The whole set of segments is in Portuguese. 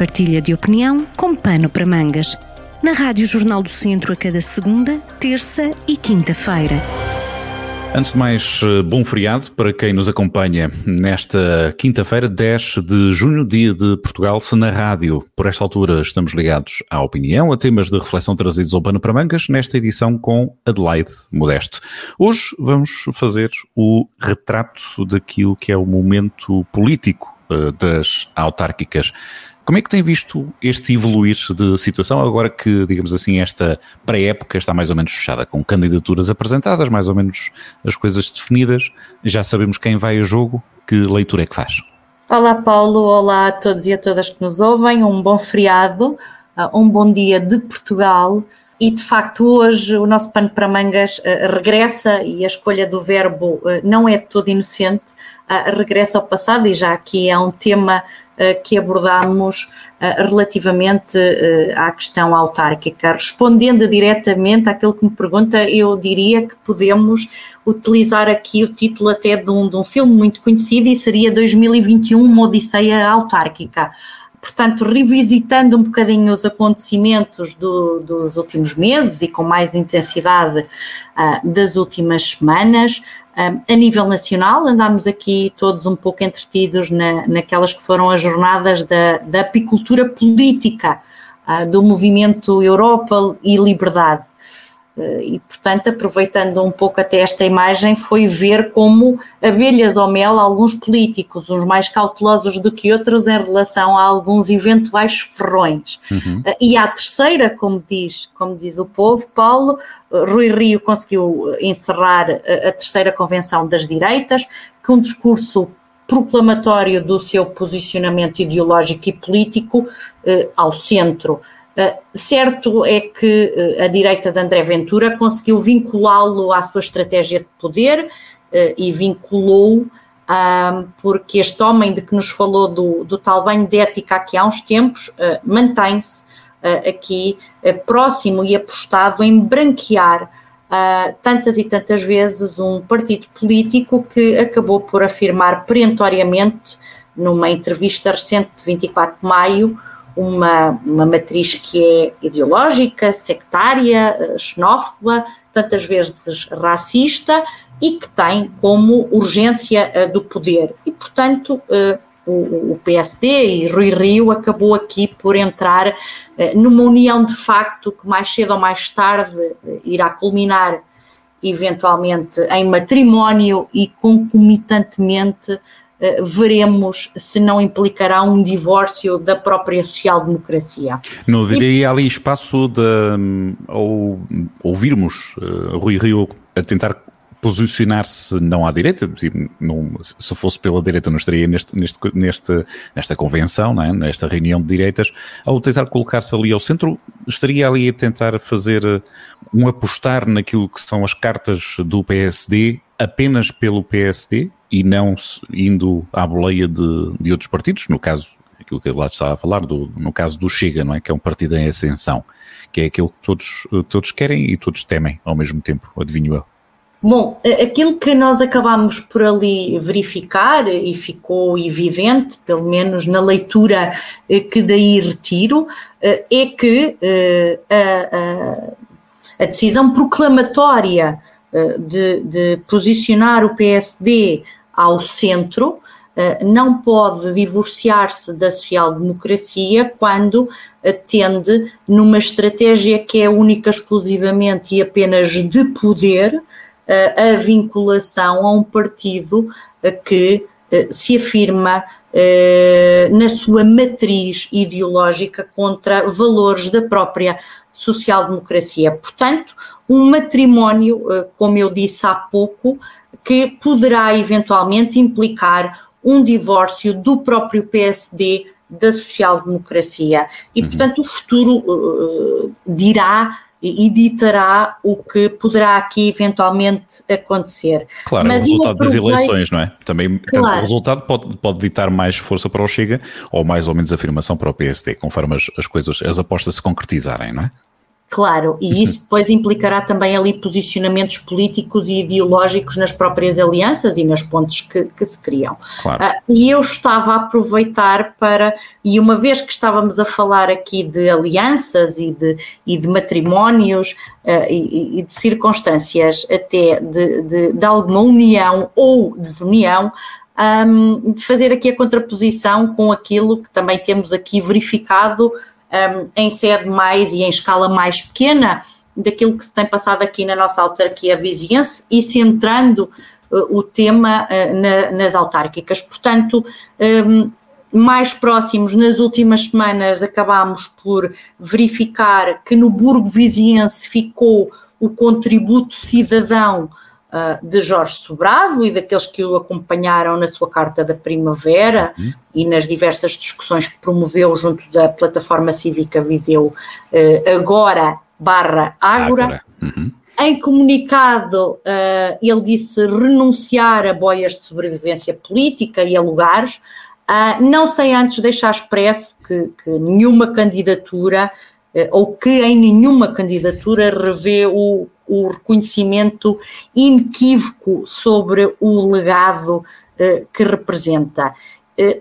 partilha de opinião com pano para mangas. Na Rádio Jornal do Centro a cada segunda, terça e quinta-feira. Antes de mais, eh, bom feriado para quem nos acompanha nesta quinta-feira, 10 de junho, dia de Portugal, se na rádio. Por esta altura estamos ligados à opinião, a temas de reflexão trazidos ao pano para mangas, nesta edição com Adelaide Modesto. Hoje vamos fazer o retrato daquilo que é o momento político uh, das autárquicas. Como é que tem visto este evoluir de situação agora que, digamos assim, esta pré-época está mais ou menos fechada, com candidaturas apresentadas, mais ou menos as coisas definidas, já sabemos quem vai a jogo, que leitura é que faz? Olá Paulo, olá a todos e a todas que nos ouvem, um bom feriado, uh, um bom dia de Portugal e de facto hoje o nosso pano para mangas uh, regressa e a escolha do verbo uh, não é todo inocente, regressa ao passado e já aqui é um tema que abordamos eh, relativamente eh, à questão autárquica. Respondendo diretamente àquilo que me pergunta, eu diria que podemos utilizar aqui o título até de um, de um filme muito conhecido e seria 2021 Uma Odisseia Autárquica portanto, revisitando um bocadinho os acontecimentos do, dos últimos meses e com mais intensidade uh, das últimas semanas, a nível nacional, andámos aqui todos um pouco entretidos na, naquelas que foram as jornadas da, da apicultura política, uh, do movimento Europa e Liberdade. Eh, e, portanto, aproveitando um pouco até esta imagem, foi ver como abelhas ao mel, alguns políticos, uns mais cautelosos do que outros em relação a alguns eventuais ferrões. Uhum. Eh, e a terceira, como diz, como diz o povo, Paulo, eh, Rui Rio conseguiu encerrar a terceira convenção das direitas, com um discurso proclamatório do seu posicionamento ideológico e político ao centro certo é que uh, a direita de André Ventura conseguiu vinculá-lo à sua estratégia de poder uh, e vinculou-o porque este homem de que nos falou do, do tal banho de ética aqui há uns tempos mantém-se aqui próximo e apostado em branquear tantas e tantas vezes um partido político que acabou por afirmar perentoriamente numa entrevista recente de 24 de maio uma, uma matriz que é ideológica, sectária, eh, xenófoba, tantas vezes racista e que tem como urgência do poder. E, portanto, uh, o, PSD e Rui Rio acabou aqui por entrar uh, numa união de facto que mais cedo ou mais tarde irá culminar eventualmente em matrimónio e concomitantemente eh, veremos se não implicará um divórcio da própria social-democracia. Não haveria ali espaço de ou, ouvirmos uh, Rui Rio a tentar posicionar-se não à direita, não, se fosse pela direita não estaria neste, neste, neste, nesta convenção, não é? nesta reunião de direitas, ao tentar colocar-se ali ao centro, estaria ali a tentar fazer eh, um apostar naquilo que são as cartas do PSD apenas pelo PSD, e não indo à boleia de, de outros partidos, no caso, aquilo que lá estava a falar, do, no caso do Chega, não é? Que é um partido em ascensão, que é aquilo que todos, todos querem e todos temem ao mesmo tempo, adivinho eu. Bom, aquilo que nós acabamos por ali verificar e ficou evidente, pelo menos na leitura eh, que daí retiro, eh, é que eh, a, a, a decisão proclamatória de, de posicionar o PSD ao centro, eh, não pode divorciar-se da social-democracia quando tende numa estratégia que é única, exclusivamente e apenas de poder, eh, a vinculação a um partido eh, que se afirma na sua matriz ideológica contra valores da própria social-democracia. Portanto, um matrimónio, como eu disse há pouco, que poderá eventualmente implicar um divórcio do próprio PSD da social-democracia. E, uhum. portanto, o futuro uh, dirá e ditará o que poderá aqui eventualmente acontecer. Claro, Mas é o resultado das eleições, não é? Também claro. o resultado pode, pode ditar mais força para o Chega ou mais ou menos afirmação para o PSD, conforme as, as coisas, as apostas se concretizarem, não é? Claro, e isso depois implicará também ali posicionamentos políticos e ideológicos nas próprias alianças e nas pontes que, que se criam. Claro. Uh, e eu estava a aproveitar para, e uma vez que estávamos a falar aqui de alianças e de, e de matrimónios uh, e, e, de circunstâncias até de, de, de alguma união ou desunião, um, de fazer aqui a contraposição com aquilo que também temos aqui verificado um, em sede mais e em escala mais pequena daquilo que se tem passado aqui na nossa autarquia viziense e centrando uh, o tema uh, na, nas autárquicas. Portanto, um, mais próximos, nas últimas semanas acabámos por verificar que no Burgo Viziense ficou o contributo cidadão uh, de Jorge Sobrado e daqueles que o acompanharam na sua Carta da Primavera uhum. e nas diversas discussões que promoveu junto da plataforma cívica Viseu uh, Agora barra Ágora. Uhum. Em comunicado, uh, ele disse renunciar a boias de sobrevivência política e a lugares, não sem antes deixar expresso que, que nenhuma candidatura, ou que em nenhuma candidatura revê o o reconhecimento inequívoco sobre o legado eh, que representa. Eh,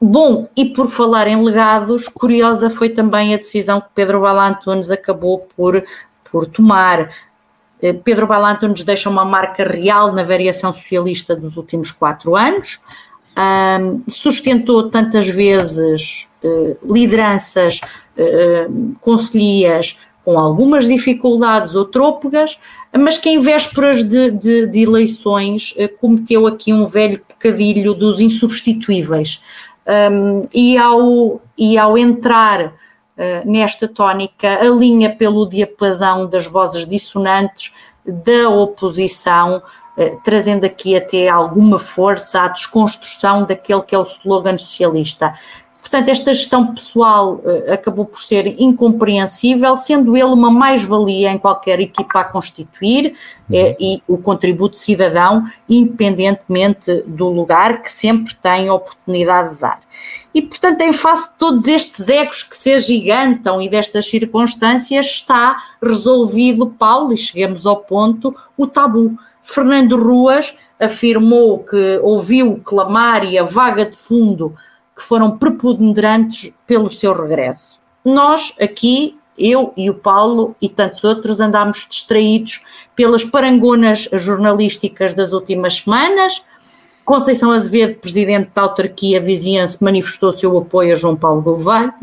bom, e por falar em legados, curiosa foi também a decisão que Pedro Balantunes acabou por, por tomar. Eh, Pedro Balantunes deixa uma marca real na variação socialista dos últimos quatro anos, um, sustentou tantas vezes uh, lideranças, uh, conselhias, com algumas dificuldades ou trôpegas, mas que em vésperas de, de, de eleições eh, cometeu aqui um velho pecadilho dos insubstituíveis. Um, e, ao, e ao entrar uh, nesta tónica, alinha pelo diapasão das vozes dissonantes da oposição, uh, trazendo aqui até alguma força à desconstrução daquele que é o slogan socialista. Portanto, esta gestão pessoal uh, acabou por ser incompreensível, sendo ele uma mais-valia em qualquer equipa a constituir uhum. uh, e o contributo cidadão, independentemente do lugar que sempre tem a oportunidade de dar. E, portanto, em face de todos estes egos que se agigantam e destas circunstâncias, está resolvido, Paulo, e chegamos ao ponto, o tabu. Fernando Ruas afirmou que ouviu clamar e a vaga de fundo que foram preponderantes pelo seu regresso. Nós aqui, eu e o Paulo e tantos outros, andámos distraídos pelas parangonas jornalísticas das últimas semanas. Conceição Azevedo, presidente da autarquia vizinhança, manifestou seu apoio a João Paulo Gouveia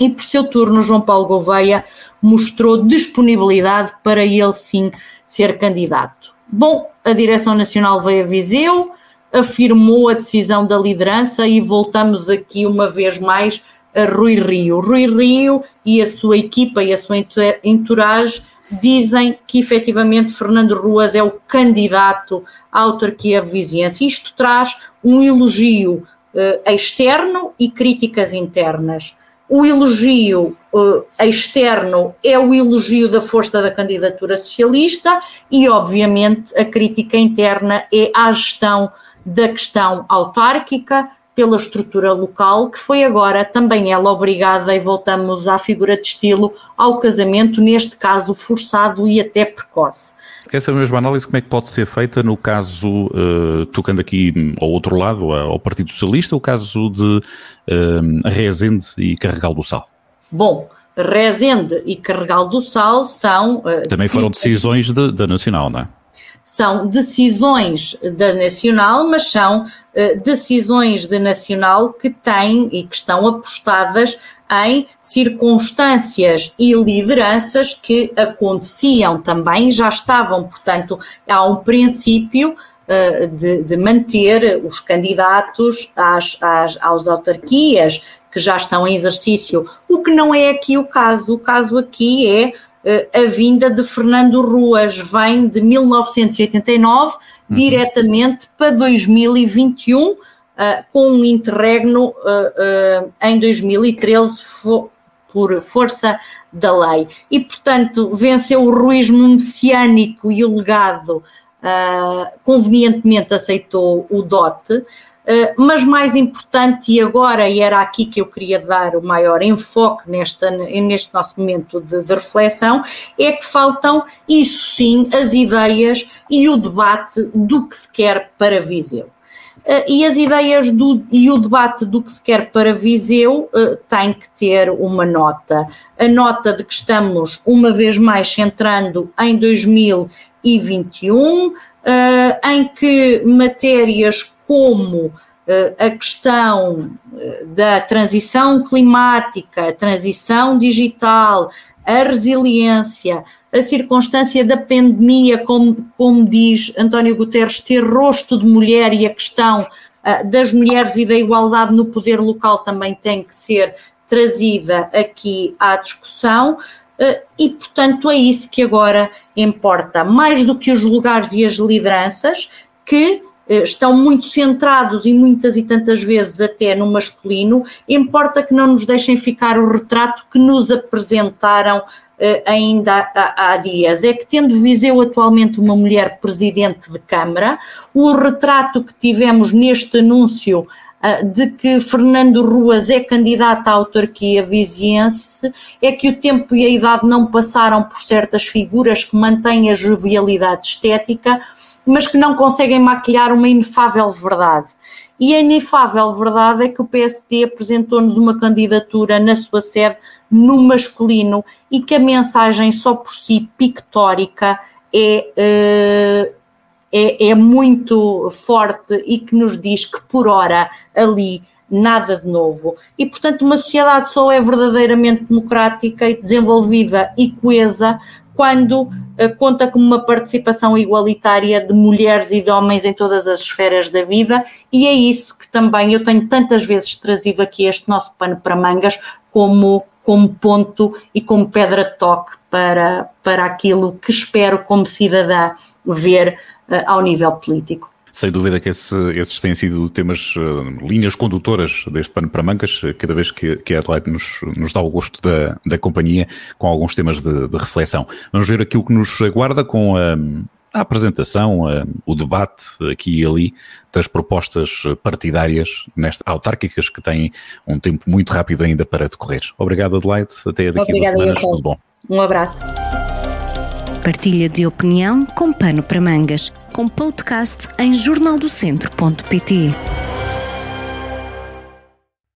e, por seu turno, João Paulo Gouveia mostrou disponibilidade para ele sim ser candidato. Bom, a direção nacional veio a Viseu, afirmou a decisão da liderança e voltamos aqui uma vez mais a Rui Rio. Rui Rio e a sua equipa e a sua entourage dizem que efetivamente Fernando Ruas é o candidato à autarquia vizinhança. Isto traz um elogio uh, externo e críticas internas. O elogio uh, externo é o elogio da força da candidatura socialista e, obviamente, a crítica interna é a gestão da questão autárquica pela estrutura local, que foi agora também ela obrigada, e voltamos à figura de estilo, ao casamento, neste caso forçado e até precoce. Essa mesma análise, como é que pode ser feita no caso, uh, tocando aqui ao outro lado, ao Partido Socialista, o caso de uh, Rezende e Carregal do Sal? Bom, Rezende e Carregal do Sal são. Uh, Também foram decisões da Nacional, não é? São decisões da Nacional, mas são uh, decisões da Nacional que têm e que estão apostadas em circunstâncias e lideranças que aconteciam também, já estavam, portanto, há um princípio uh, de, de, manter os candidatos às, às, às autarquias que já estão em exercício, o que não é aqui o caso. O caso aqui é a vinda de Fernando Ruas vem de 1989 uhum. diretamente para 2021, uh, eh, com um interregno uh, uh, em 2013 fo por força da lei. E, portanto, venceu o ruísmo messiânico e o legado, convenientemente aceitou o dote. Uh, mas mais importante, e agora, e era aqui que eu queria dar o maior enfoque nesta, neste nosso momento de, de, reflexão, é que faltam, isso sim, as ideias e o debate do que se quer para Viseu. Uh, e as ideias do, e o debate do que se quer para Viseu uh, tem que ter uma nota. A nota de que estamos, uma vez mais, centrando em 2021, em que matérias como eh, a questão eh, da transição climática, a transição digital, a resiliência, a circunstância da pandemia, como, como diz António Guterres, ter rosto de mulher e a questão uh, das mulheres e da igualdade no poder local também tem que ser trazida aqui à discussão. Uh, e, portanto, é isso que agora importa, mais do que os lugares e as lideranças, que eh, estão muito centrados e muitas e tantas vezes até no masculino, importa que não nos deixem ficar o retrato que nos apresentaram eh, ainda há, dias. É que, tendo Viseu atualmente uma mulher presidente de Câmara, o retrato que tivemos neste anúncio eh, de que Fernando Ruas é candidato à autarquia viziense, é que o tempo e a idade não passaram por certas figuras que mantêm a jovialidade estética mas que não conseguem maquilhar uma inefável verdade. E a inefável verdade é que o PSD apresentou-nos uma candidatura na sua sede no masculino e que a mensagem só por si pictórica é, eh, é, é muito forte e que nos diz que por hora ali nada de novo. E, portanto, uma sociedade só é verdadeiramente democrática e desenvolvida e coesa quando uh, conta com uma participação igualitária de mulheres e de homens em todas as esferas da vida, e é isso que também eu tenho tantas vezes trazido aqui este nosso pano para mangas como, como ponto e como pedra de toque para, para aquilo que espero como cidadã ver ao nível político. Sem dúvida que esse, esses têm sido temas, uh, linhas condutoras deste pano para mangas, eh, cada vez que, que a Adelaide nos, nos dá o gosto da, da companhia, com alguns temas de, de reflexão. Vamos ver aquilo que nos aguarda com a, a apresentação, a, o debate aqui e ali das propostas partidárias nestas autárquicas que têm um tempo muito rápido ainda para decorrer. Obrigado, Adelaide. Até daqui a duas semanas. Tudo bom. Um abraço. Partilha de opinião com pano para mangas com podcast em jornaldocentro.pt.